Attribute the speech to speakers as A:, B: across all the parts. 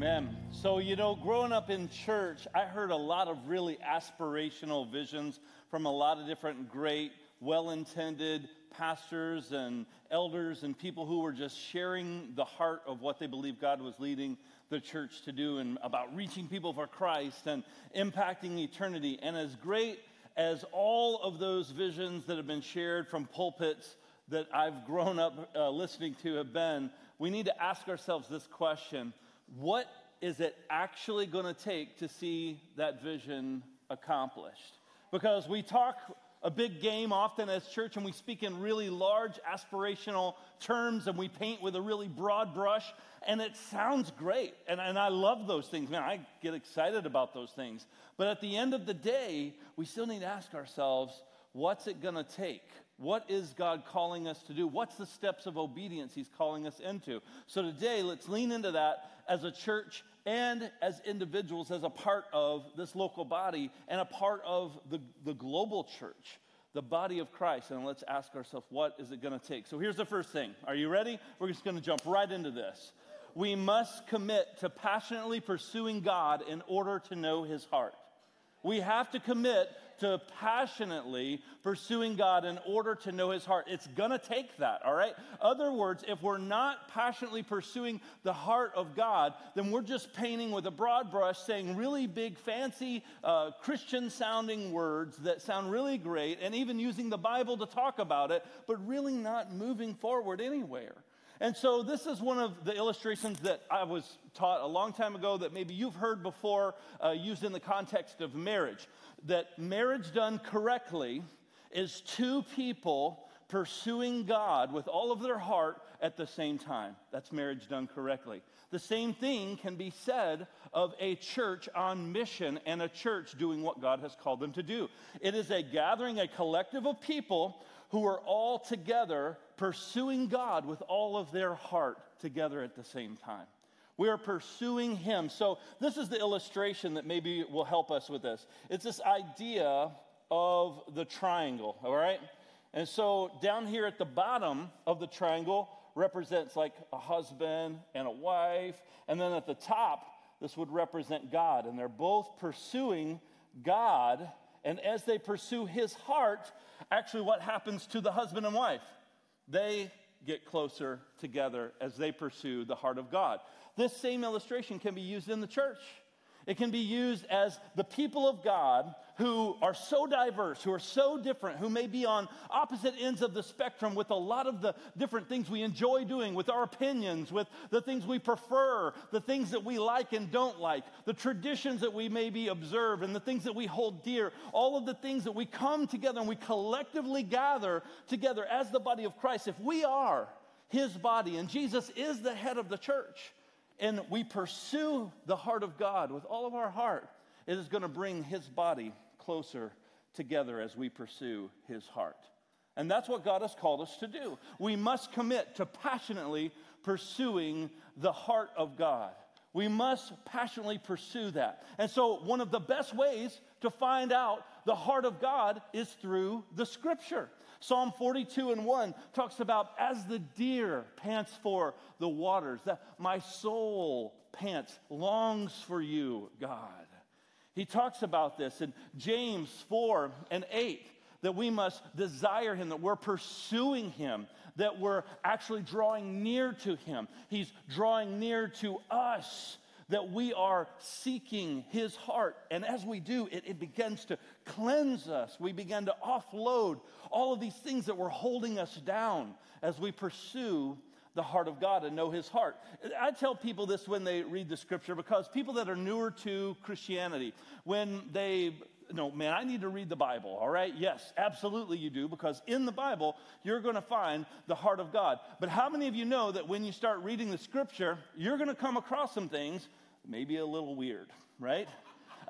A: Amen. So, you know, growing up in church, I heard a lot of really aspirational visions from a lot of different great, well intended pastors and elders and people who were just sharing the heart of what they believe God was leading the church to do and about reaching people for Christ and impacting eternity. And as great as all of those visions that have been shared from pulpits that I've grown up uh, listening to have been, we need to ask ourselves this question What is it actually going to take to see that vision accomplished? Because we talk a big game often as church and we speak in really large aspirational terms and we paint with a really broad brush and it sounds great. And, and i love those things. Man i get excited about those things. But at the end of the day we still need to ask ourselves what's it going to take what is god calling us to do what's the steps of obedience he's calling us into so today let's lean into that as a church and as individuals, as a part of this local body and a part of the, the global church, the body of Christ. And let's ask ourselves, what is it going to take? So here's the first thing. Are you ready? We're just going to jump right into this. We must commit to passionately pursuing God in order to know his heart. We have to commit to passionately pursuing God in order to know his heart. It's going to take that, all right? Other words, if we're not passionately pursuing the heart of God, then we're just painting with a broad brush, saying really big, fancy, uh, Christian sounding words that sound really great, and even using the Bible to talk about it, but really not moving forward anywhere. And so, this is one of the illustrations that I was taught a long time ago that maybe you've heard before, uh, used in the context of marriage that marriage done correctly is two people pursuing God with all of their heart at the same time. That's marriage done correctly. The same thing can be said of a church on mission and a church doing what God has called them to do. It is a gathering, a collective of people who are all together pursuing God with all of their heart together at the same time. We are pursuing Him. So, this is the illustration that maybe will help us with this. It's this idea of the triangle, all right? And so, down here at the bottom of the triangle represents like a husband and a wife. And then at the top, this would represent God. And they're both pursuing God. And as they pursue His heart, actually, what happens to the husband and wife? They get closer together as they pursue the heart of God. This same illustration can be used in the church. It can be used as the people of God who are so diverse, who are so different, who may be on opposite ends of the spectrum with a lot of the different things we enjoy doing, with our opinions, with the things we prefer, the things that we like and don't like, the traditions that we maybe observe, and the things that we hold dear, all of the things that we come together and we collectively gather together as the body of Christ. If we are his body and Jesus is the head of the church, and we pursue the heart of God with all of our heart, it is going to bring his body closer together as we pursue his heart. And that's what God has called us to do. We must commit to passionately pursuing the heart of God. We must passionately pursue that. And so, one of the best ways to find out the heart of God is through the scripture. Psalm 42 and 1 talks about as the deer pants for the waters, that my soul pants, longs for you, God. He talks about this in James 4 and 8 that we must desire him, that we're pursuing him, that we're actually drawing near to him. He's drawing near to us that we are seeking his heart. And as we do, it, it begins to cleanse us. We begin to offload all of these things that were holding us down as we pursue the heart of God and know his heart. I tell people this when they read the scripture because people that are newer to Christianity, when they no, man, I need to read the Bible, all right? Yes, absolutely you do, because in the Bible, you're going to find the heart of God. But how many of you know that when you start reading the scripture, you're going to come across some things maybe a little weird, right?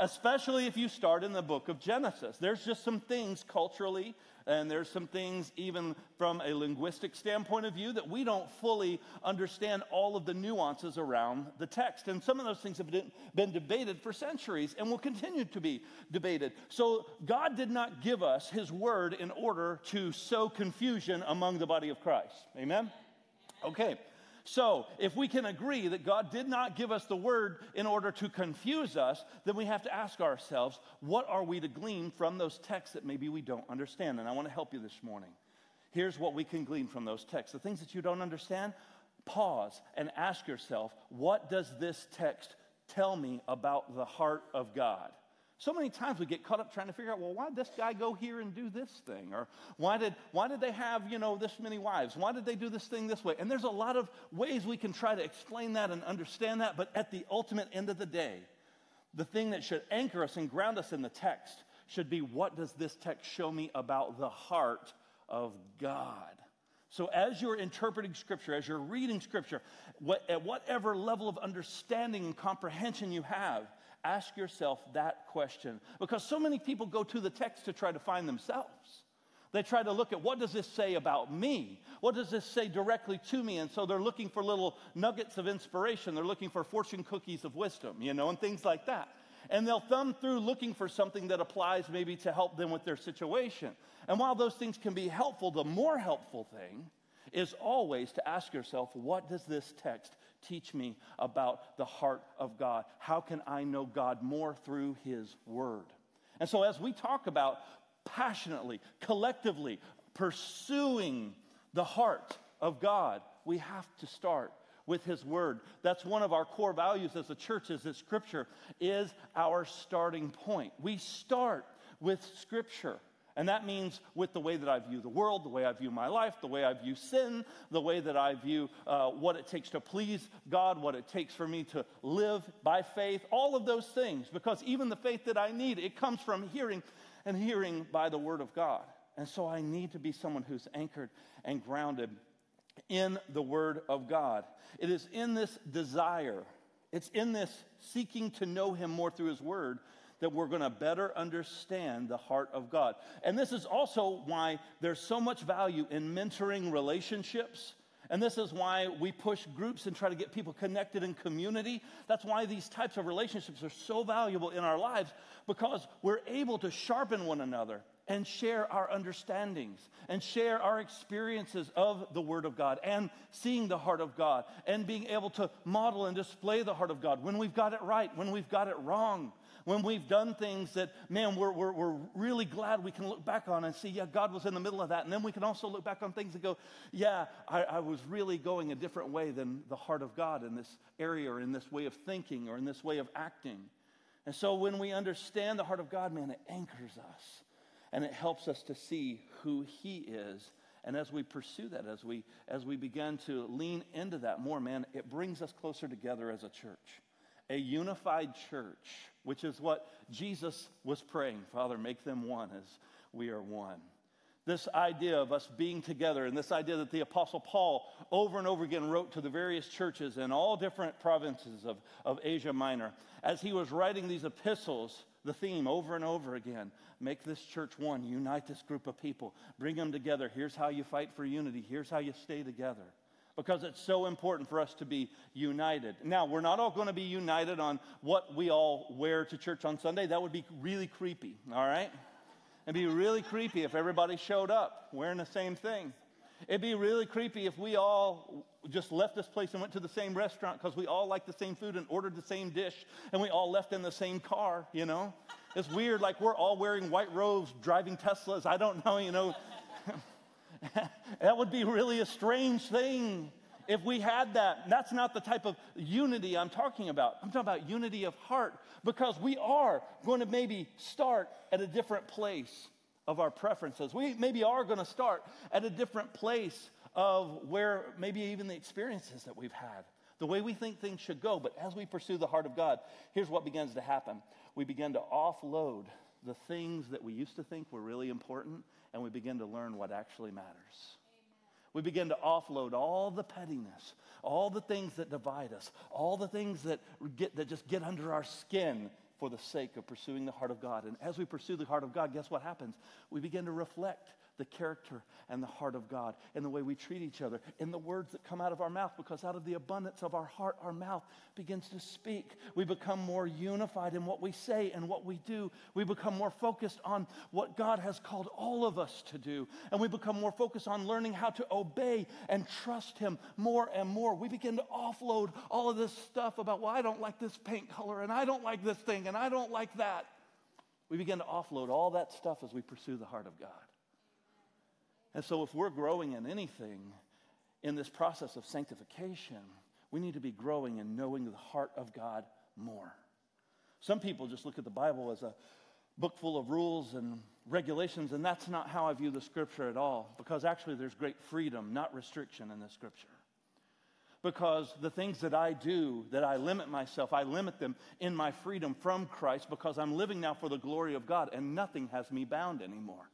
A: Especially if you start in the book of Genesis. There's just some things culturally, and there's some things even from a linguistic standpoint of view that we don't fully understand all of the nuances around the text. And some of those things have been, debated for centuries and will continue to be debated. So God did not give us his word in order to sow confusion among the body of Christ. Amen? Okay. So, if we can agree that God did not give us the word in order to confuse us, then we have to ask ourselves, what are we to glean from those texts that maybe we don't understand? And I want to help you this morning. Here's what we can glean from those texts. The things that you don't understand, pause and ask yourself, what does this text tell me about the heart of God? So many times we get caught up trying to figure out, well, why did this guy go here and do this thing? Or why did, why did they have, you know, this many wives? Why did they do this thing this way? And there's a lot of ways we can try to explain that and understand that, but at the ultimate end of the day, the thing that should anchor us and ground us in the text should be what does this text show me about the heart of God? So, as you're interpreting Scripture, as you're reading Scripture, what, at whatever level of understanding and comprehension you have, ask yourself that question. Because so many people go to the text to try to find themselves. They try to look at what does this say about me? What does this say directly to me? And so they're looking for little nuggets of inspiration. They're looking for fortune cookies of wisdom, you know, and things like that. And they'll thumb through looking for something that applies maybe to help them with their situation. And while those things can be helpful, the more helpful thing is always to ask yourself, what does this text teach me about the heart of God? How can I know God more through His Word? And so, as we talk about passionately, collectively pursuing the heart of God, we have to start with his word that's one of our core values as a church is that scripture is our starting point we start with scripture and that means with the way that I view the world, the way I view my life, the way I view sin, the way that I view uh, what it takes to please God, what it takes for me to live by faith, all of those things. Because even the faith that I need, it comes from hearing and hearing by the Word of God. And so I need to be someone who's anchored and grounded in the Word of God. It is in this desire, it's in this seeking to know Him more through His Word that we're going to better understand the heart of God. And this is also why there's so much value in mentoring relationships. And this is why we push groups and try to get people connected in community. That's why these types of relationships are so valuable in our lives because we're able to sharpen one another and share our understandings and share our experiences of the Word of God and seeing the heart of God and being able to model and display the heart of God when we've got it right, when we've got it wrong, when we've done things that, man, we're, we're, we're really glad we can look back on and see, yeah, God was in the middle of that. And then we can also look back on things and go, yeah, I, I was really going a different way than the heart of God in this area or in this way of thinking or in this way of acting. And so when we understand the heart of God, man, it anchors us and it helps us to see who He is. And as we pursue that, as we, as we begin to lean into that more, man, it brings us closer together as a church. A unified church which is what Jesus was praying Father, make them one as we are one. This idea of us being together, and this idea that the Apostle Paul over and over again wrote to the various churches in all different provinces of, of Asia Minor. As he was writing these epistles, the theme over and over again make this church one, unite this group of people, bring them together. Here's how you fight for unity, here's how you stay together because it's so important for us to be united. Now, we're not all going to be united on what we all wear to church on Sunday. That would be really creepy, all right? It'd be really creepy if everybody showed up wearing the same thing. It'd be really creepy if we all just left this place and went to the same restaurant because we all like the same food and ordered the same dish and we all left in the same car, you know? It's weird, like we're all wearing white robes, driving Teslas. I don't know, you know. that would be really a strange thing if we had that. That's not the type of unity I'm talking about. I'm talking about unity of heart because we are going to maybe start at a different place of our preferences. We maybe are going to start at a different place of where maybe even the experiences that we've had, the way we think things should go. But as we pursue the heart of God, here's what begins to happen we begin to offload the things that we used to think were really important and we begin to learn what actually matters. We begin to offload all the pettiness, all the things that divide us, all the things that, get, that just get under our skin for the sake of pursuing the heart of God. And as we pursue the heart of God, guess what happens? We begin to reflect the character and the heart of God, in the way we treat each other, in the words that come out of our mouth, because out of the abundance of our heart, our mouth begins to speak. We become more unified in what we say and what we do. We become more focused on what God has called all of us to do. And we become more focused on learning how to obey and trust Him more and more. We begin to offload all of this stuff about, well, I don't like this paint color, and I don't like this thing, and I don't like that. We begin to offload all that stuff as we pursue the heart of God. And so, if we're growing in anything in this process of sanctification, we need to be growing and knowing the heart of God more. Some people just look at the Bible as a book full of rules and regulations, and that's not how I view the scripture at all, because actually there's great freedom, not restriction in the scripture. Because the things that I do, that I limit myself, I limit them in my freedom from Christ because I'm living now for the glory of God and nothing has me bound anymore.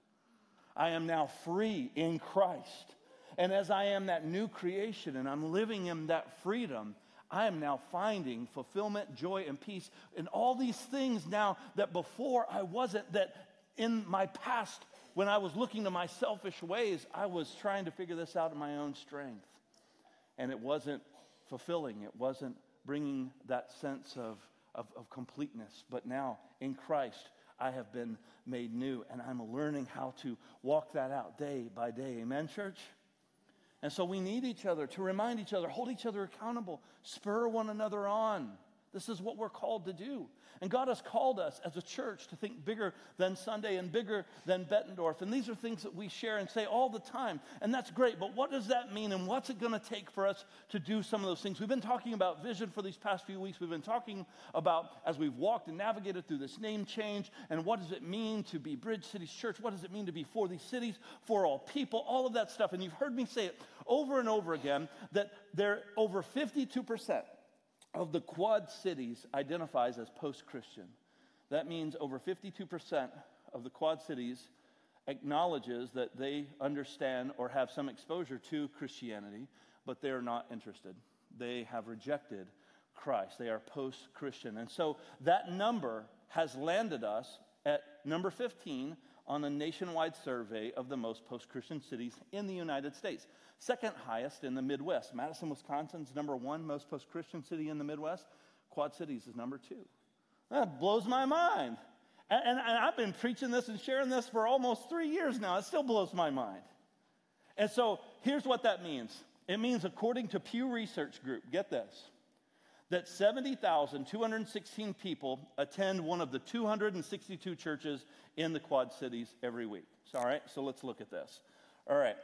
A: I am now free in Christ. And as I am that new creation and I'm living in that freedom, I am now finding fulfillment, joy, and peace in all these things now that before I wasn't, that in my past, when I was looking to my selfish ways, I was trying to figure this out in my own strength. And it wasn't fulfilling, it wasn't bringing that sense of, of, of completeness. But now in Christ, I have been made new, and I'm learning how to walk that out day by day. Amen, church? And so we need each other to remind each other, hold each other accountable, spur one another on. This is what we're called to do. And God has called us as a church to think bigger than Sunday and bigger than Bettendorf. And these are things that we share and say all the time. And that's great. But what does that mean? And what's it going to take for us to do some of those things? We've been talking about vision for these past few weeks. We've been talking about, as we've walked and navigated through this name change, and what does it mean to be Bridge Cities Church? What does it mean to be for these cities, for all people, all of that stuff. And you've heard me say it over and over again that there over 52% of the Quad Cities identifies as post Christian. That means over 52% of the Quad Cities acknowledges that they understand or have some exposure to Christianity, but they are not interested. They have rejected Christ. They are post Christian. And so that number has landed us at number 15 on a nationwide survey of the most post Christian cities in the United States. Second highest in the Midwest. Madison, Wisconsin's number one most post Christian city in the Midwest. Quad Cities is number two. That blows my mind. And, and, and, I've been preaching this and sharing this for almost three years now. It still blows my mind. And so here's what that means it means, according to Pew Research Group, get this, that 70,216 people attend one of the 262 churches in the Quad Cities every week. So, all right, so let's look at this. All right,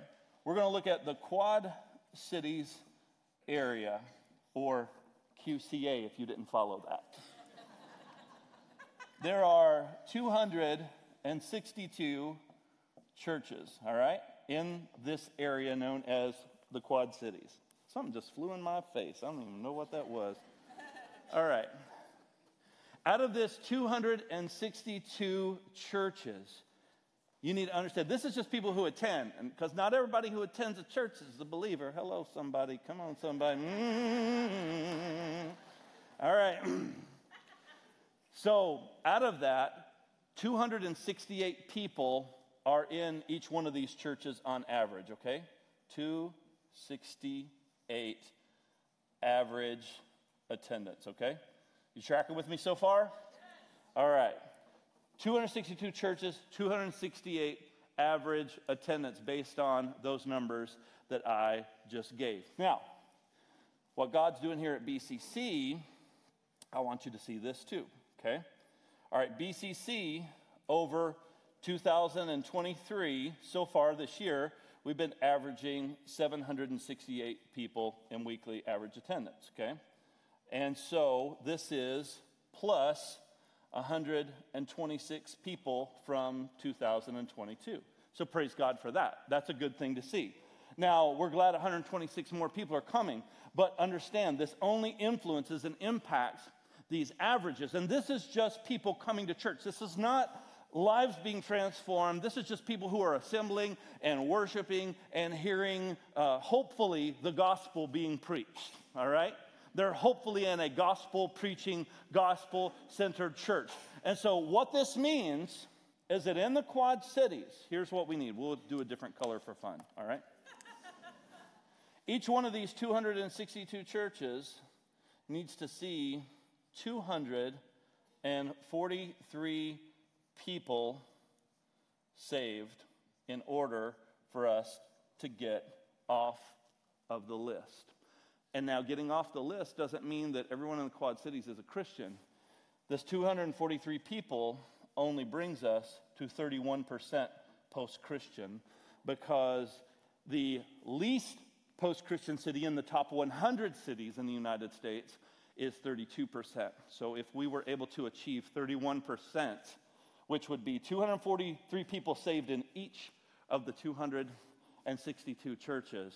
A: we're going to look at the Quad Cities area, or QCA if you didn't follow that. there are 262 churches, all right, in this area known as the Quad Cities. Something just flew in my face. I don't even know what that was. All right. Out of this 262 churches, you need to understand this is just people who attend, because not everybody who attends a church is a believer. Hello, somebody. Come on, somebody. Mm-hmm. All right. so, out of that, 268 people are in each one of these churches on average, okay? 268 average attendance, okay? You tracking with me so far? All right. 262 churches, 268 average attendance based on those numbers that I just gave. Now, what God's doing here at BCC, I want you to see this too, okay? All right, BCC over 2023, so far this year, we've been averaging 768 people in weekly average attendance, okay? And so this is plus 126 people from 2022. So praise God for that. That's a good thing to see. Now, we're glad 126 more people are coming, but understand this only influences and impacts these averages. And this is just people coming to church. This is not lives being transformed. This is just people who are assembling and worshiping and hearing, uh, hopefully, the gospel being preached. All right? They're hopefully in a gospel preaching, gospel centered church. And so, what this means is that in the Quad Cities, here's what we need. We'll do a different color for fun, all right? Each one of these 262 churches needs to see 243 people saved in order for us to get off of the list. And now, getting off the list doesn't mean that everyone in the Quad Cities is a Christian. This 243 people only brings us to 31% post Christian because the least post Christian city in the top 100 cities in the United States is 32%. So if we were able to achieve 31%, which would be 243 people saved in each of the 262 churches,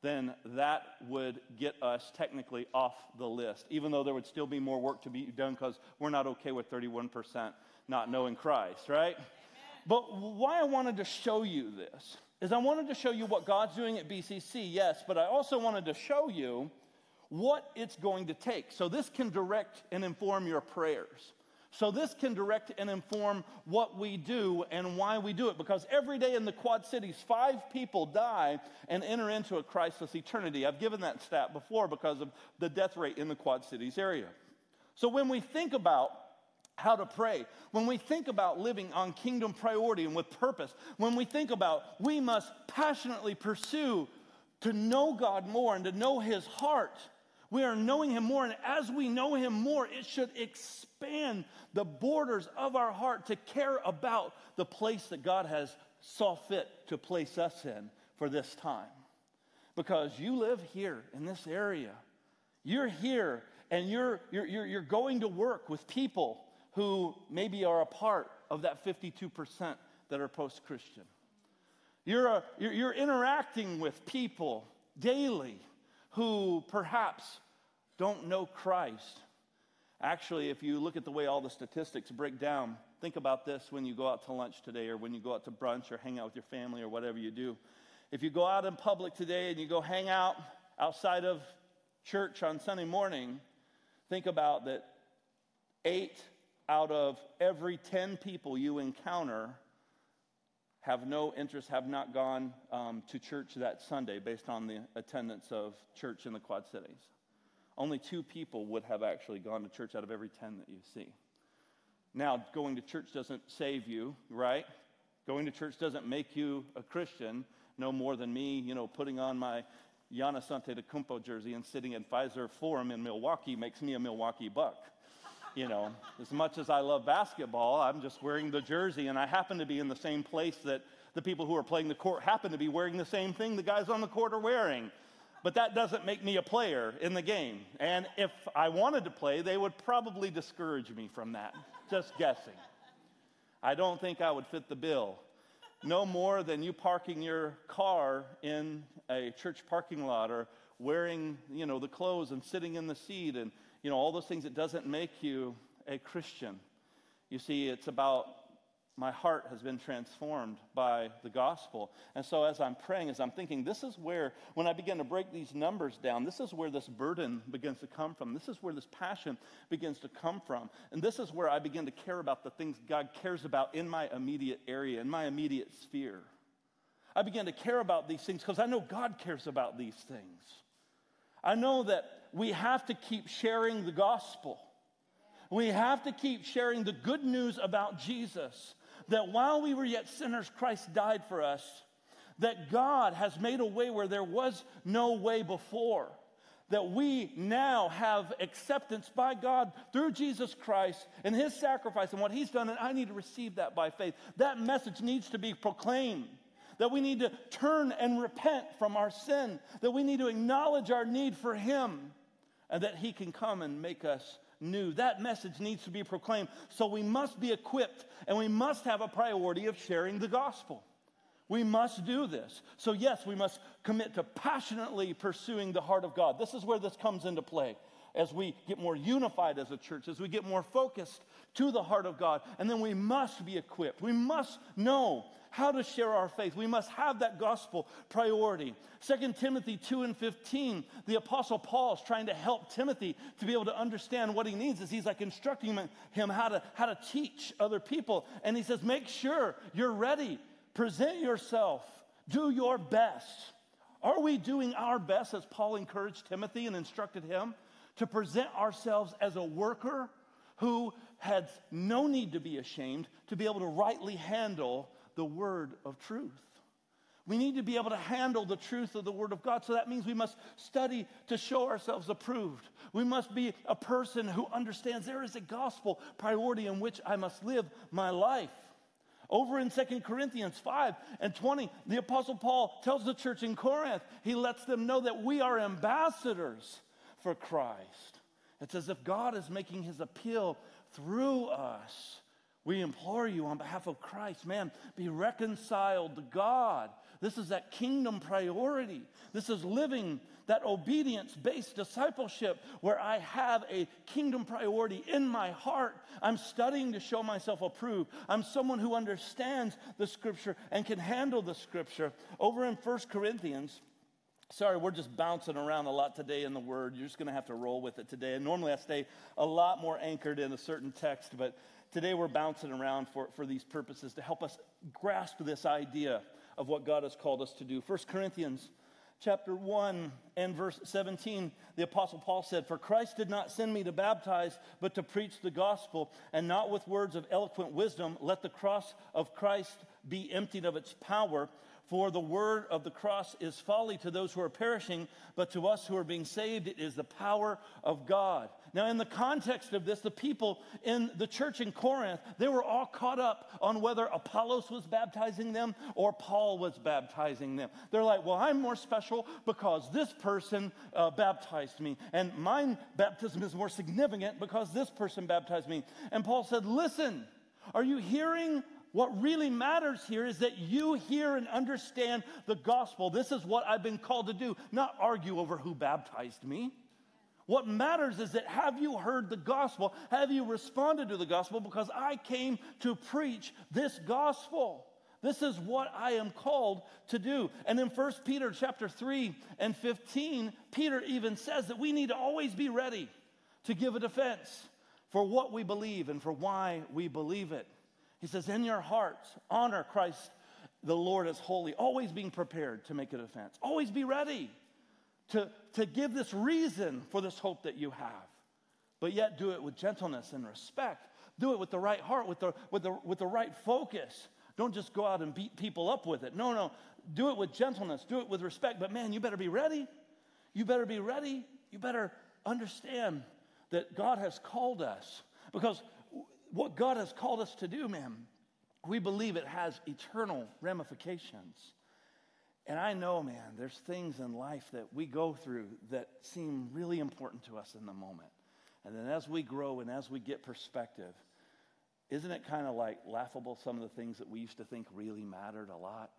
A: then that would get us technically off the list, even though there would still be more work to be done because we're not okay with 31% not knowing Christ, right? Amen. But why I wanted to show you this is I wanted to show you what God's doing at BCC, yes, but I also wanted to show you what it's going to take. So this can direct and inform your prayers. So, this can direct and inform what we do and why we do it. Because every day in the Quad Cities, five people die and enter into a Christless eternity. I've given that stat before because of the death rate in the Quad Cities area. So, when we think about how to pray, when we think about living on kingdom priority and with purpose, when we think about we must passionately pursue to know God more and to know His heart we are knowing Him more. And as we know Him more, it should expand the borders of our heart to care about the place that God has saw fit to place us in for this time. Because you live here in this area. You're here and you're, you're, you're, going to work with people who maybe are a part of that 52% that are post Christian. You're, you're, you're interacting with people daily who perhaps don't know Christ. Actually, if you look at the way all the statistics break down, think about this when you go out to lunch today or when you go out to brunch or hang out with your family or whatever you do. If you go out in public today and you go hang out outside of church on Sunday morning, think about that eight out of every 10 people you encounter have no interest, have not gone um, to church that Sunday based on the attendance of church in the Quad Cities. Only two people would have actually gone to church out of every 10 that you see. Now, going to church doesn't save you, right? Going to church doesn't make you a Christian no more than me, you know, putting on my Giannis Antetokounmpo jersey and sitting in Fiserv Forum in Milwaukee makes me a Milwaukee Buck. You know, as much as I love basketball, I'm just wearing the jersey, and I happen to be in the same place that the people who are playing the court happen to be wearing the same thing the guys on the court are wearing. But that doesn't make me a player in the game. And if I wanted to play, they would probably discourage me from that. Just guessing. I don't think I would fit the bill. No more than you parking your car in a church parking lot or wearing, you know, the clothes and sitting in the seat and you know, all those things, it doesn't make you a Christian. You see, it's about my heart has been transformed by the gospel. And so, as I'm praying, as I'm thinking, this is where, when I begin to break these numbers down, this is where this burden begins to come from. This is where this passion begins to come from. And this is where I begin to care about the things God cares about in my immediate area, in my immediate sphere. I begin to care about these things because I know God cares about these things. I know that we have to keep sharing the gospel. We have to keep sharing the good news about Jesus that while we were yet sinners, Christ died for us, that God has made a way where there was no way before, that we now have acceptance by God through Jesus Christ and his sacrifice and what he's done, and I need to receive that by faith. That message needs to be proclaimed that we need to turn and repent from our sin, that we need to acknowledge our need for Him, and that He can come and make us new. That message needs to be proclaimed. So we must be equipped and we must have a priority of sharing the gospel. We must do this. So, yes, we must commit to passionately pursuing the heart of God. This is where this comes into play as we get more unified as a church, as we get more focused to the heart of God. And then we must be equipped. We must know how to share our faith. We must have that gospel priority. 2 Timothy 2 and 15, the Apostle Paul is trying to help Timothy to be able to understand what he needs as he's like instructing him how to, how to teach other people. And he says, make sure you're ready. Present yourself. Do your best. Are we doing our best as Paul encouraged Timothy and instructed him to present ourselves as a worker who had no need to be ashamed to be able to rightly handle the word of truth. We need to be able to handle the truth of the Word of God. So that means we must study to show ourselves approved. We must be a person who understands there is a gospel priority in which I must live my life. Over in 2 Corinthians 5 and 20, the Apostle Paul tells the church in Corinth, he lets them know that we are ambassadors for Christ. It's as if God is making his appeal through us. We implore you on behalf of Christ, man, be reconciled to God. This is that kingdom priority. This is living that obedience based discipleship where I have a kingdom priority in my heart. I'm studying to show myself approved. I'm someone who understands the scripture and can handle the scripture. Over in First Corinthians, Sorry, we're just bouncing around a lot today in the Word. You're just going to have to roll with it today. And normally I stay a lot more anchored in a certain text, but today we're bouncing around for, for these purposes to help us grasp this idea of what God has called us to do. 1 Corinthians chapter 1 and verse 17, the Apostle Paul said, For Christ did not send me to baptize, but to preach the gospel, and not with words of eloquent wisdom. Let the cross of Christ be emptied of its power. For the word of the cross is folly to those who are perishing, but to us who are being saved, it is the power of God. Now, in the context of this, the people in the church in Corinth, they were all caught up on whether Apollos was baptizing them or Paul was baptizing them. They're like, well, I'm more special because this person uh, baptized me, and my baptism is more significant because this person baptized me. And Paul said, listen, are you hearing what really matters here is that you hear and understand the gospel. This is what I've been called to do, not argue over who baptized me. What matters is that have you heard the gospel? Have you responded to the gospel? Because I came to preach this gospel. This is what I am called to do. And in 1 Peter chapter 3 and 15, Peter even says that we need to always be ready to give a defense for what we believe and for why we believe it. He says, In your hearts, honor Christ the Lord as holy, always being prepared to make a defense, always be ready to, to give this reason for this hope that you have, but yet do it with gentleness and respect. Do it with the right heart, with the, with the, with the right focus. Don't just go out and beat people up with it. No, no. Do it with gentleness, do it with respect. But man, you better be ready. You better be ready. You better understand that God has called us because what God has called us to do, man, we believe it has eternal ramifications. And I know, man, there's things in life that we go through that seem really important to us in the moment. And then as we grow and as we get perspective, isn't it kind of like laughable some of the things that we used to think really mattered a lot?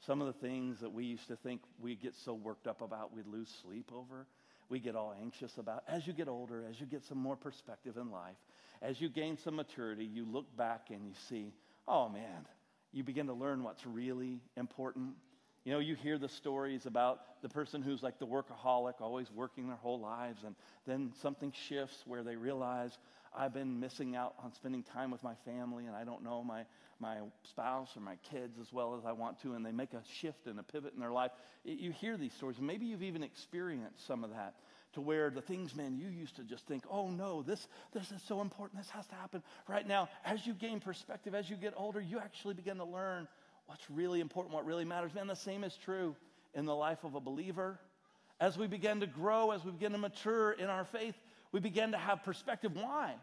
A: Some of the things that we used to think we'd get so worked up about we'd lose sleep over, we get all anxious about. As you get older, as you get some more perspective in life, as you gain some maturity, you look back and you see, oh man, you begin to learn what's really important. You know, you hear the stories about the person who's like the workaholic, always working their whole lives, and then something shifts where they realize, I've been missing out on spending time with my family, and I don't know my, my spouse or my kids as well as I want to, and they make a shift and a pivot in their life. You hear these stories, and maybe you've even experienced some of that to where the things, man, you used to just think, oh no, this, this is so important, this has to happen. Right now, as you gain perspective, as you get older, you actually begin to learn what's really important, what really matters. Man, the same is true in the life of a believer. As we begin to grow, as we begin to mature in our faith, we begin to have perspective. Why?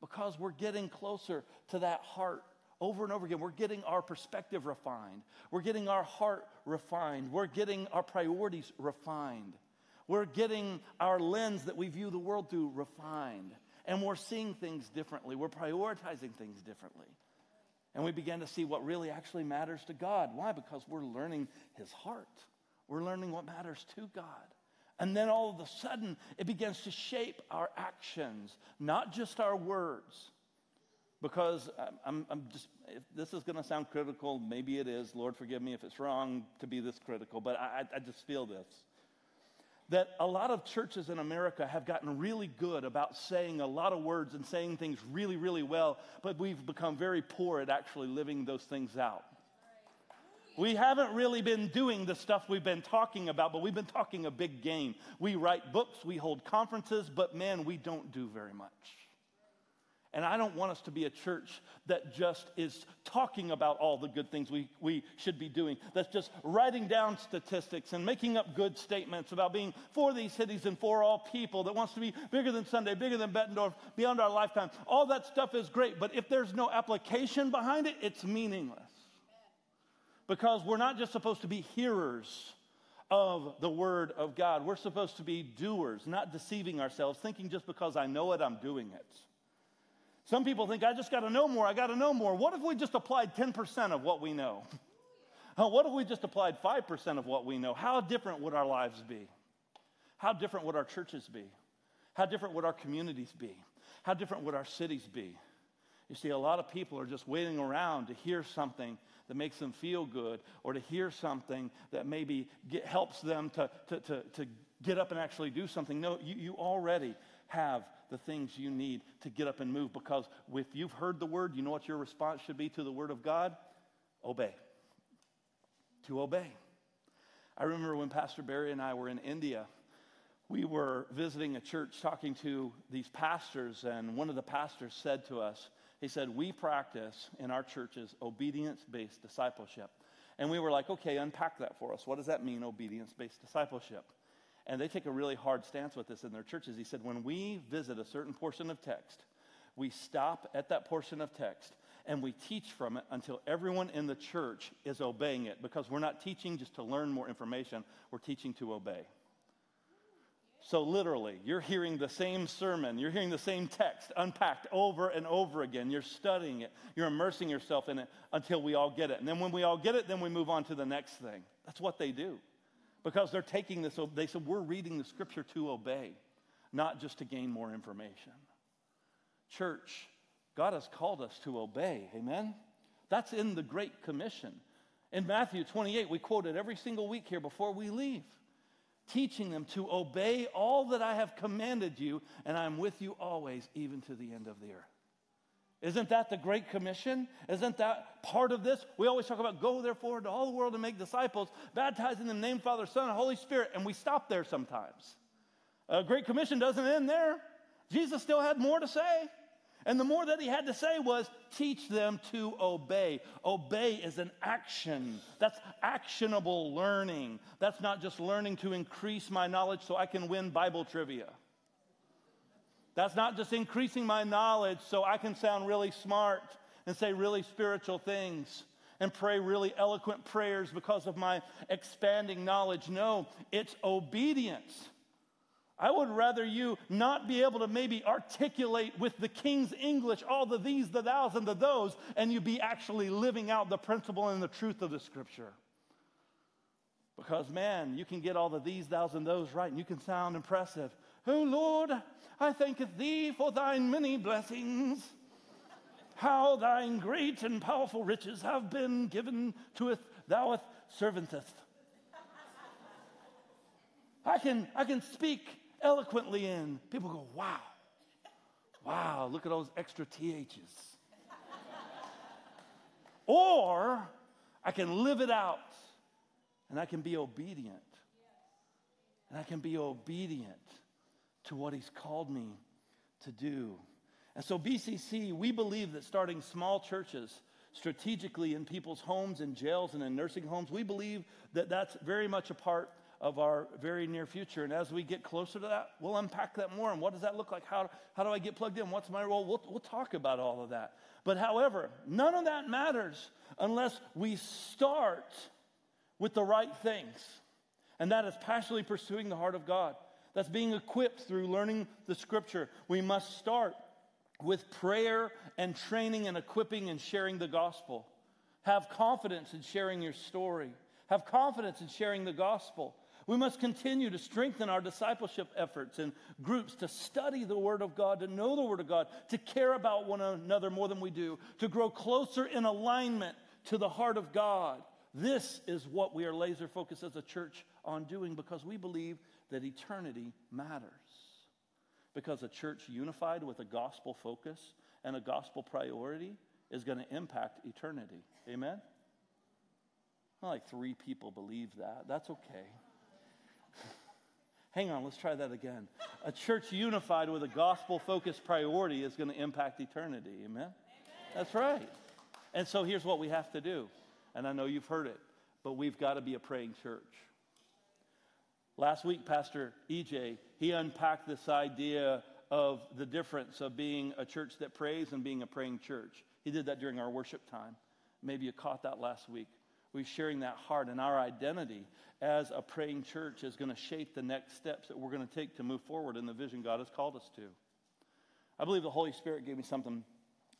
A: Because we're getting closer to that heart over and over again. We're getting our perspective refined. We're getting our heart refined. We're getting our priorities refined. We're getting our lens that we view the world through refined. And we're seeing things differently. We're prioritizing things differently. And we begin to see what really actually matters to God. Why? Because we're learning His heart. We're learning what matters to God. And then all of a sudden, it begins to shape our actions, not just our words. Because uh, I'm, I'm just, if this is going to sound critical, maybe it is. Lord, forgive me if it's wrong to be this critical, but I, I just feel this. That a lot of churches in America have gotten really good about saying a lot of words and saying things really, really well, but we've become very poor at actually living those things out. We haven't really been doing the stuff we've been talking about, but we've been talking a big game. We write books, we hold conferences, but man, we don't do very much. And I don't want us to be a church that just is talking about all the good things we, we should be doing, that's just writing down statistics and making up good statements about being for these cities and for all people, that wants to be bigger than Sunday, bigger than Bettendorf, beyond our lifetime. All that stuff is great, but if there's no application behind it, it's meaningless because we're not just supposed to be hearers of the Word of God. We're supposed to be doers, not deceiving ourselves, thinking just because I know it, I'm doing it. Some people think, I just got to know more, I got to know more. What if we just applied 10% of what we know? what if we just applied 5% of what we know? How different would our lives be? How different would our churches be? How different would our communities be? How different would our cities be? You see, a lot of people are just waiting around to hear something that makes them feel good or to hear something that maybe get, helps them to, to, to, to get up and actually do something. No, you, you already have the things you need to get up and move because if you've heard the word, you know what your response should be to the word of God? Obey. To obey. I remember when Pastor Barry and I were in India, we were visiting a church talking to these pastors, and one of the pastors said to us, he said, We practice in our churches obedience based discipleship. And we were like, okay, unpack that for us. What does that mean, obedience based discipleship? And they take a really hard stance with this in their churches. He said, when we visit a certain portion of text, we stop at that portion of text and we teach from it until everyone in the church is obeying it because we're not teaching just to learn more information, we're teaching to obey. So, literally, you're hearing the same sermon, you're hearing the same text unpacked over and over again. You're studying it, you're immersing yourself in it until we all get it. And then, when we all get it, then we move on to the next thing. That's what they do. Because they're taking this, they said, we're reading the scripture to obey, not just to gain more information. Church, God has called us to obey. Amen? That's in the Great Commission. In Matthew 28, we quote it every single week here before we leave teaching them to obey all that I have commanded you, and I'm with you always, even to the end of the earth. Isn't that the Great Commission? Isn't that part of this? We always talk about go therefore to all the world and make disciples, baptizing them name Father, Son, and Holy Spirit, and we stop there sometimes. A Great Commission doesn't end there. Jesus still had more to say. And the more that he had to say was teach them to obey. Obey is an action. That's actionable learning. That's not just learning to increase my knowledge so I can win Bible trivia. That's not just increasing my knowledge so I can sound really smart and say really spiritual things and pray really eloquent prayers because of my expanding knowledge. No, it's obedience. I would rather you not be able to maybe articulate with the king's English all the these, the thous, and the those, and you be actually living out the principle and the truth of the scripture. Because, man, you can get all the these, thous, and those right, and you can sound impressive. Oh, Lord, I thank thee for thine many blessings. How thine great and powerful riches have been given to thou servantest. I can, I can speak eloquently in, people go, wow, wow, look at those extra THs. or I can live it out and I can be obedient. And I can be obedient to what He's called me to do. And so, BCC, we believe that starting small churches strategically in people's homes, in jails, and in nursing homes, we believe that that's very much a part of our very near future. And as we get closer to that, we'll unpack that more. And what does that look like? How, how do I get plugged in? What's my role? We'll, we'll talk about all of that. But however, none of that matters unless we start with the right things. And that is passionately pursuing the heart of God. That's being equipped through learning the scripture. We must start with prayer and training and equipping and sharing the gospel. Have confidence in sharing your story. Have confidence in sharing the gospel. We must continue to strengthen our discipleship efforts and groups to study the Word of God, to know the Word of God, to care about one another more than we do, to grow closer in alignment to the heart of God. This is what we are laser focused as a church on doing because we believe that eternity matters. Because a church unified with a gospel focus and a gospel priority is going to impact eternity. Amen? Not like three people believe that. That's okay. Hang on, let's try that again. A church unified with a gospel focused priority is going to impact eternity. Amen? Amen? That's right. And so here's what we have to do. And I know you've heard it, but we've got to be a praying church. Last week, Pastor EJ, he unpacked this idea of the difference of being a church that prays and being a praying church. He did that during our worship time. Maybe you caught that last week. We're sharing that heart and our identity as a praying church is going to shape the next steps that we're going to take to move forward in the vision God has called us to. I believe the Holy Spirit gave me something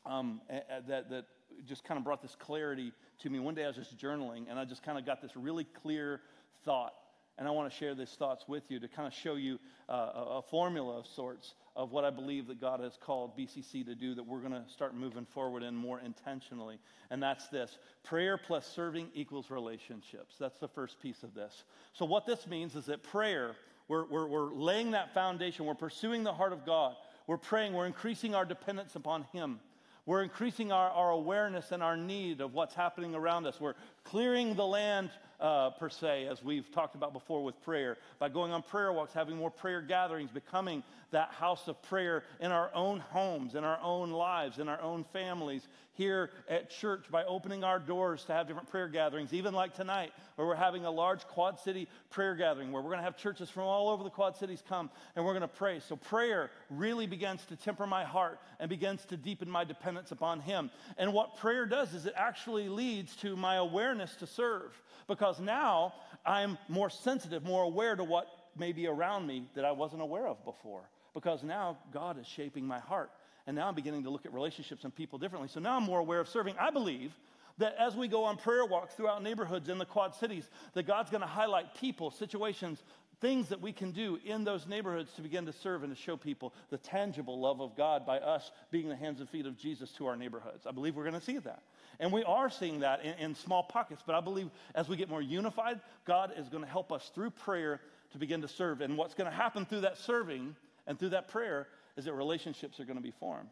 A: um, that, that just kind of brought this clarity to me. One day I was just journaling and I just kind of got this really clear thought and I want to share these thoughts with you to kind of show you uh, a, formula of sorts of what I believe that God has called BCC to do that we're going to start moving forward in more intentionally. And that's this prayer plus serving equals relationships. That's the first piece of this. So, what this means is that prayer, we're, we're, we're laying that foundation, we're pursuing the heart of God, we're praying, we're increasing our dependence upon Him. We're increasing our, our awareness and our need of what's happening around us. We're clearing the land uh, per se, as we've talked about before with prayer, by going on prayer walks, having more prayer gatherings, becoming that house of prayer in our own homes, in our own lives, in our own families, here at church by opening our doors to have different prayer gatherings, even like tonight, where we're having a large Quad City prayer gathering where we're going to have churches from all over the Quad Cities come and we're going to pray. So, prayer really begins to temper my heart and begins to deepen my dependence upon Him. And what prayer does is it actually leads to my awareness to serve because now I'm more sensitive, more aware to what may be around me that I wasn't aware of before because now God is shaping my heart. And now I'm beginning to look at relationships and people differently. So now I'm more aware of serving. I believe that as we go on prayer walks throughout neighborhoods in the Quad Cities, that God's going to highlight people, situations, things that we can do in those neighborhoods to begin to serve and to show people the tangible love of God by us being the hands and feet of Jesus to our neighborhoods. I believe we're going to see that. And we are seeing that in, in small pockets, but I believe as we get more unified, God is going to help us through prayer to begin to serve. And what's going to happen through that serving and through that prayer is that relationships are going to be formed.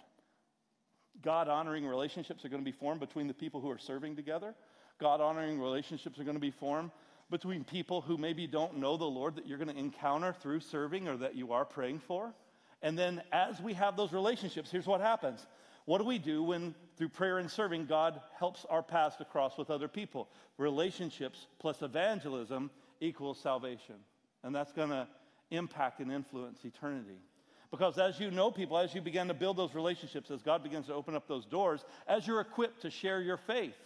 A: God honoring relationships are going to be formed between the people who are serving together. God honoring relationships are going to be formed between people who maybe don't know the Lord that you're going to encounter through serving or that you are praying for. And then as we have those relationships, here's what happens. What do we do when, through prayer and serving, God helps our paths to cross with other people? Relationships plus evangelism equals salvation. And that's going to impact and influence eternity. Because as you know people, as you begin to build those relationships, as God begins to open up those doors, as you're equipped to share your faith,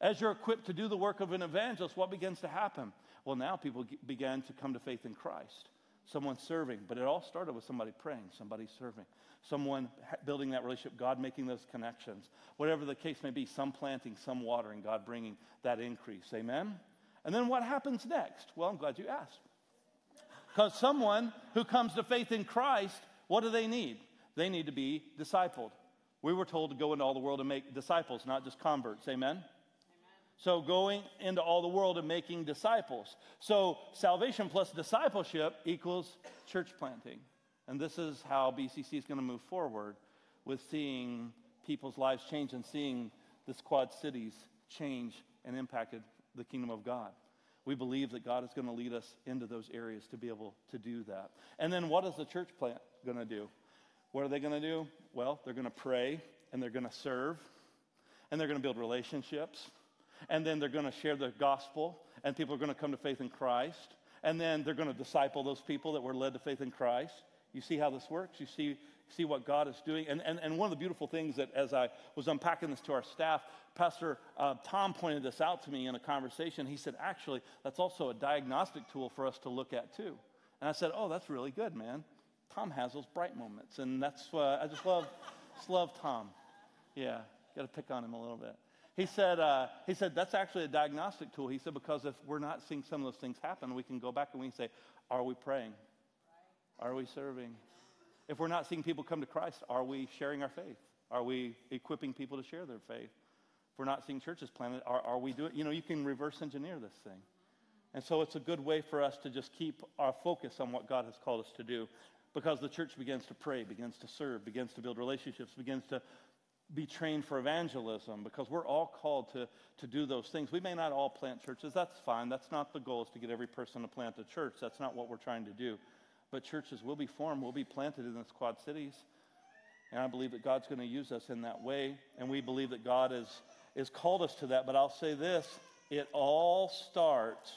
A: as you're equipped to do the work of an evangelist, what begins to happen? Well, now people began to come to faith in Christ. Someone serving, but it all started with somebody praying, somebody serving, someone building that relationship, God making those connections. Whatever the case may be, some planting, some watering, God bringing that increase. Amen? And then what happens next? Well, I'm glad you asked. Because someone who comes to faith in Christ, what do they need? They need to be discipled. We were told to go into all the world and make disciples, not just converts. Amen? Amen? So, going into all the world and making disciples. So, salvation plus discipleship equals church planting. And this is how BCC is going to move forward with seeing people's lives change and seeing this Quad Cities change and impacted the kingdom of God we believe that God is going to lead us into those areas to be able to do that. And then what is the church plant going to do? What are they going to do? Well, they're going to pray and they're going to serve and they're going to build relationships and then they're going to share the gospel and people are going to come to faith in Christ and then they're going to disciple those people that were led to faith in Christ. You see how this works? You see see what God is doing. And, and, and one of the beautiful things that as I was unpacking this to our staff, Pastor uh, Tom pointed this out to me in a conversation. He said, actually, that's also a diagnostic tool for us to look at too. And I said, oh, that's really good, man. Tom has those bright moments. And that's, uh, I just love Just love Tom. Yeah, got to pick on him a little bit. He said, uh, he said, that's actually a diagnostic tool. He said, because if we're not seeing some of those things happen, we can go back and we can say, are we praying? Are we serving? If we're not seeing people come to Christ, are we sharing our faith? Are we equipping people to share their faith? If we're not seeing churches planted, are, are we doing, you know, you can reverse engineer this thing. And so it's a good way for us to just keep our focus on what God has called us to do because the church begins to pray, begins to serve, begins to build relationships, begins to be trained for evangelism because we're all called to, to do those things. We may not all plant churches. That's fine. That's not the goal is to get every person to plant a church. That's not what we're trying to do. But churches will be formed, will be planted in the Quad Cities. And I believe that God's going to use us in that way. And we believe that God has, has called us to that. But I'll say this it all starts,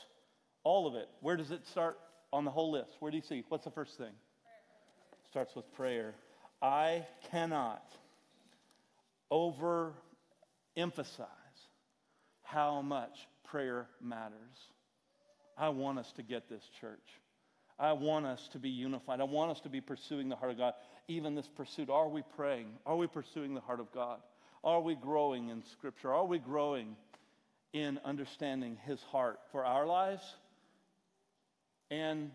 A: all of it. Where does it start on the whole list? Where do you see? What's the first thing? It starts with prayer. I cannot overemphasize how much prayer matters. I want us to get this church. I want us to be unified. I want us to be pursuing the heart of God. Even this pursuit, are we praying? Are we pursuing the heart of God? Are we growing in Scripture? Are we growing in understanding His heart for our lives and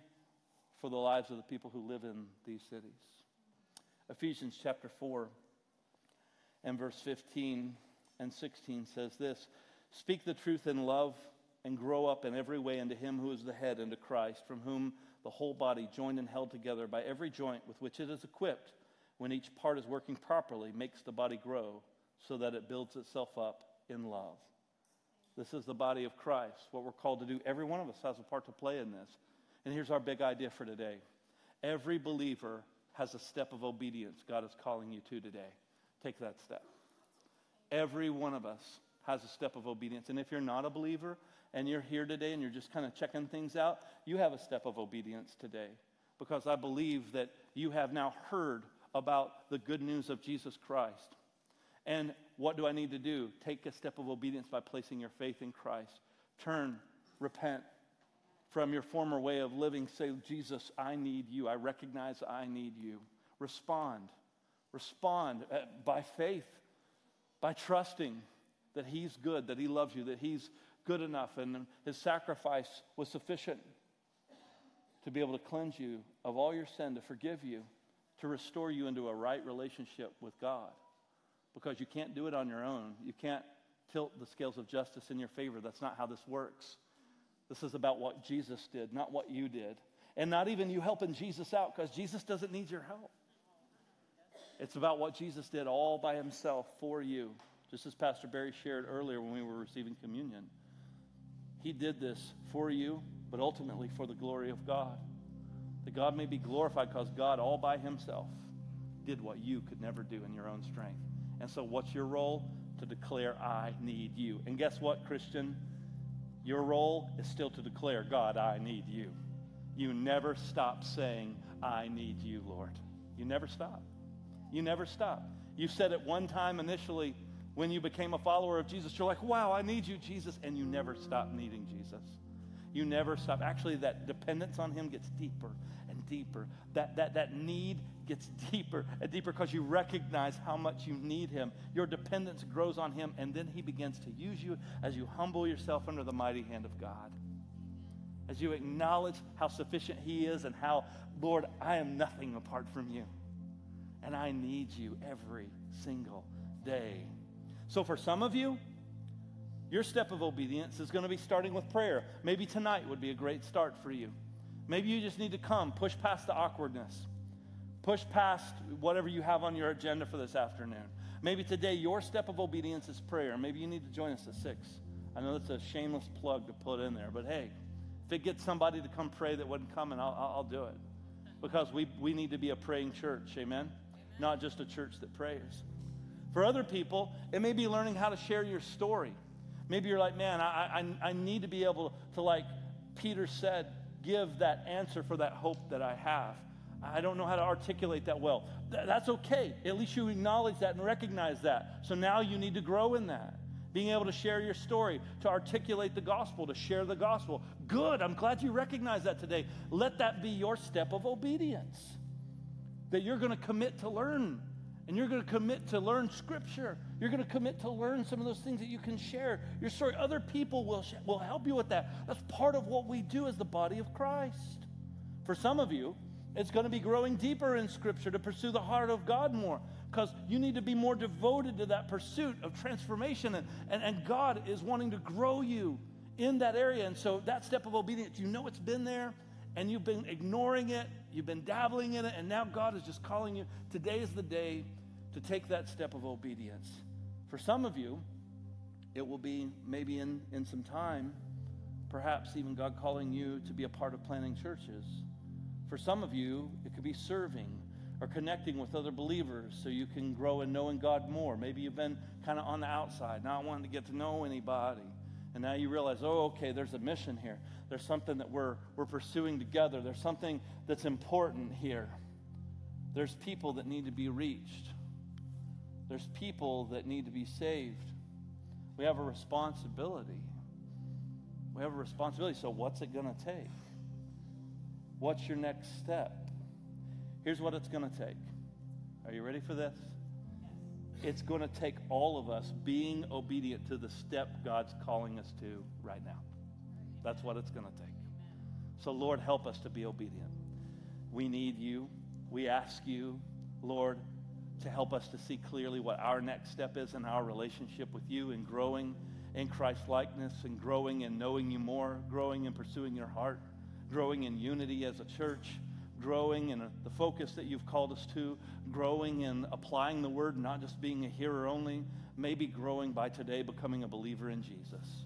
A: for the lives of the people who live in these cities? Ephesians chapter 4 and verse 15 and 16 says this Speak the truth in love and grow up in every way into Him who is the head, into Christ, from whom the whole body, joined and held together by every joint with which it is equipped, when each part is working properly, makes the body grow so that it builds itself up in love. This is the body of Christ, what we're called to do. Every one of us has a part to play in this. And here's our big idea for today every believer has a step of obedience God is calling you to today. Take that step. Every one of us has a step of obedience. And if you're not a believer, and you're here today and you're just kind of checking things out, you have a step of obedience today because I believe that you have now heard about the good news of Jesus Christ. And what do I need to do? Take a step of obedience by placing your faith in Christ. Turn, repent from your former way of living. Say, Jesus, I need you. I recognize I need you. Respond. Respond uh, by faith, by trusting that He's good, that He loves you, that He's good enough, and his sacrifice was sufficient to be able to cleanse you of all your sin, to forgive you, to restore you into a right relationship with God. Because you can't do it on your own. You can't tilt the scales of justice in your favor. That's not how this works. This is about what Jesus did, not what you did. And not even you helping Jesus out, because Jesus doesn't need your help. It's about what Jesus did all by himself for you, just as Pastor Barry shared earlier when we were receiving communion. He did this for you, but ultimately for the glory of God. That God may be glorified because God, all by himself, did what you could never do in your own strength. And so, what's your role? To declare, I need you. And guess what, Christian? Your role is still to declare, God, I need you. You never stop saying, I need you, Lord. You never stop. You never stop. You said it one time initially when you became a follower of Jesus, you're like, wow, I need you, Jesus. And you never stop needing Jesus. You never stop. Actually, that dependence on Him gets deeper and deeper. That, that, that need gets deeper and deeper because you recognize how much you need Him. Your dependence grows on Him, and then He begins to use you as you humble yourself under the mighty hand of God. As you acknowledge how sufficient He is and how, Lord, I am nothing apart from you. And I need you every single day. So for some of you, your step of obedience is going to be starting with prayer. Maybe tonight would be a great start for you. Maybe you just need to come, push past the awkwardness, push past whatever you have on your agenda for this afternoon. Maybe today your step of obedience is prayer. Maybe you need to join us at 6. I know that's a shameless plug to put in there, but hey, if it gets somebody to come pray that wouldn't coming, I'll, I'll do it. Because we, we need to be a praying church, amen? amen? Not just a church that prays. For other people, it may be learning how to share your story. Maybe you're like, man, I, I, I need to be able to, like Peter said, give that answer for that hope that I have. I don't know how to articulate that well. Th- that's okay. At least you acknowledge that and recognize that. So now you need to grow in that. Being able to share your story, to articulate the gospel, to share the gospel. Good. I'm glad you recognize that today. Let that be your step of obedience. That you're going to commit to learn And you're going to commit to learn Scripture. You're going to commit to learn some of those things that you can share. Your story, other people will, sh- will help you with that. That's part of what we do as the body of Christ. For some of you, it's going to be growing deeper in Scripture to pursue the heart of God more because you need to be more devoted to that pursuit of transformation. And, and, and God is wanting to grow you in that area. And so that step of obedience, you know it's been there and you've been ignoring it, you've been dabbling in it, and now God is just calling you. Today is the day to take that step of obedience. For some of you, it will be maybe in, in some time, perhaps even God calling you to be a part of planting churches. For some of you, it could be serving or connecting with other believers so you can grow in knowing God more. Maybe you've been kind of on the outside, not wanting to get to know anybody. And now you realize, oh, okay, there's a mission here. There's something that we're, we're pursuing together. There's something that's important here. There's people that need to be reached. There's people that need to be saved. We have a responsibility. We have a responsibility. So, what's it going to take? What's your next step? Here's what it's going to take. Are you ready for this? It's going to take all of us being obedient to the step God's calling us to right now. That's what it's going to take. So, Lord, help us to be obedient. We need you. We ask you, Lord, to help us to see clearly what our next step is in our relationship with you and growing in Christ likeness and growing in knowing you more, growing in pursuing your heart, growing in unity as a church, growing in the focus that you've called us to, growing in applying the word, not just being a hearer only, maybe growing by today becoming a believer in Jesus.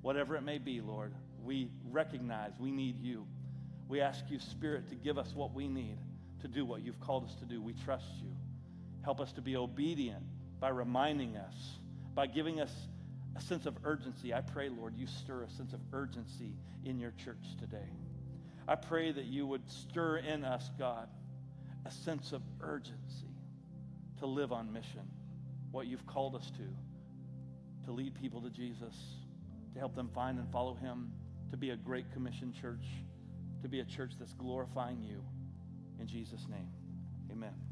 A: Whatever it may be, Lord, we recognize we need you. We ask you, Spirit, to give us what we need to do what you've called us to do. We trust you. Help us to be obedient by reminding us, by giving us a sense of urgency. I pray, Lord, you stir a sense of urgency in your church today. I pray that you would stir in us, God, a sense of urgency to live on mission, what you've called us to, to lead people to Jesus, to help them find and follow him, to be a great commission church, to be a church that's glorifying you. In Jesus' name, amen.